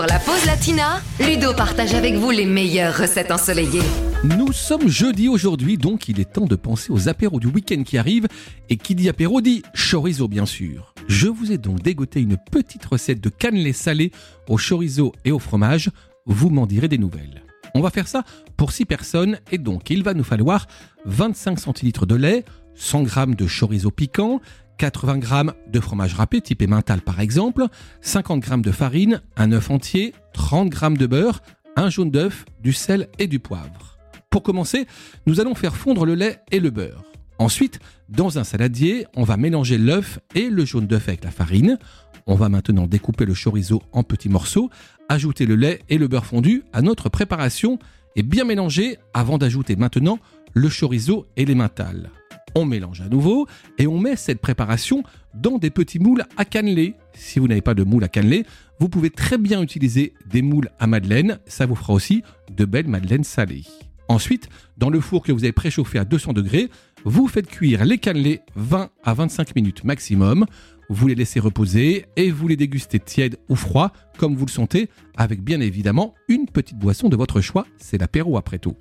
Pour la pause latina, Ludo partage avec vous les meilleures recettes ensoleillées. Nous sommes jeudi aujourd'hui, donc il est temps de penser aux apéros du week-end qui arrive. Et qui dit apéro dit chorizo, bien sûr. Je vous ai donc dégoté une petite recette de cannelé salé au chorizo et au fromage. Vous m'en direz des nouvelles. On va faire ça pour 6 personnes et donc il va nous falloir 25 centilitres de lait, 100 g de chorizo piquant, 80 g de fromage râpé type emmental par exemple, 50 g de farine, un œuf entier, 30 g de beurre, un jaune d'œuf, du sel et du poivre. Pour commencer, nous allons faire fondre le lait et le beurre. Ensuite, dans un saladier, on va mélanger l'œuf et le jaune d'œuf avec la farine. On va maintenant découper le chorizo en petits morceaux, ajouter le lait et le beurre fondu à notre préparation et bien mélanger avant d'ajouter maintenant le chorizo et l'emmental. On mélange à nouveau et on met cette préparation dans des petits moules à cannelé. Si vous n'avez pas de moule à cannelé, vous pouvez très bien utiliser des moules à madeleine, ça vous fera aussi de belles madeleines salées. Ensuite, dans le four que vous avez préchauffé à 200 degrés, vous faites cuire les cannelés 20 à 25 minutes maximum. Vous les laissez reposer et vous les dégustez tièdes ou froids, comme vous le sentez, avec bien évidemment une petite boisson de votre choix. C'est l'apéro après tout.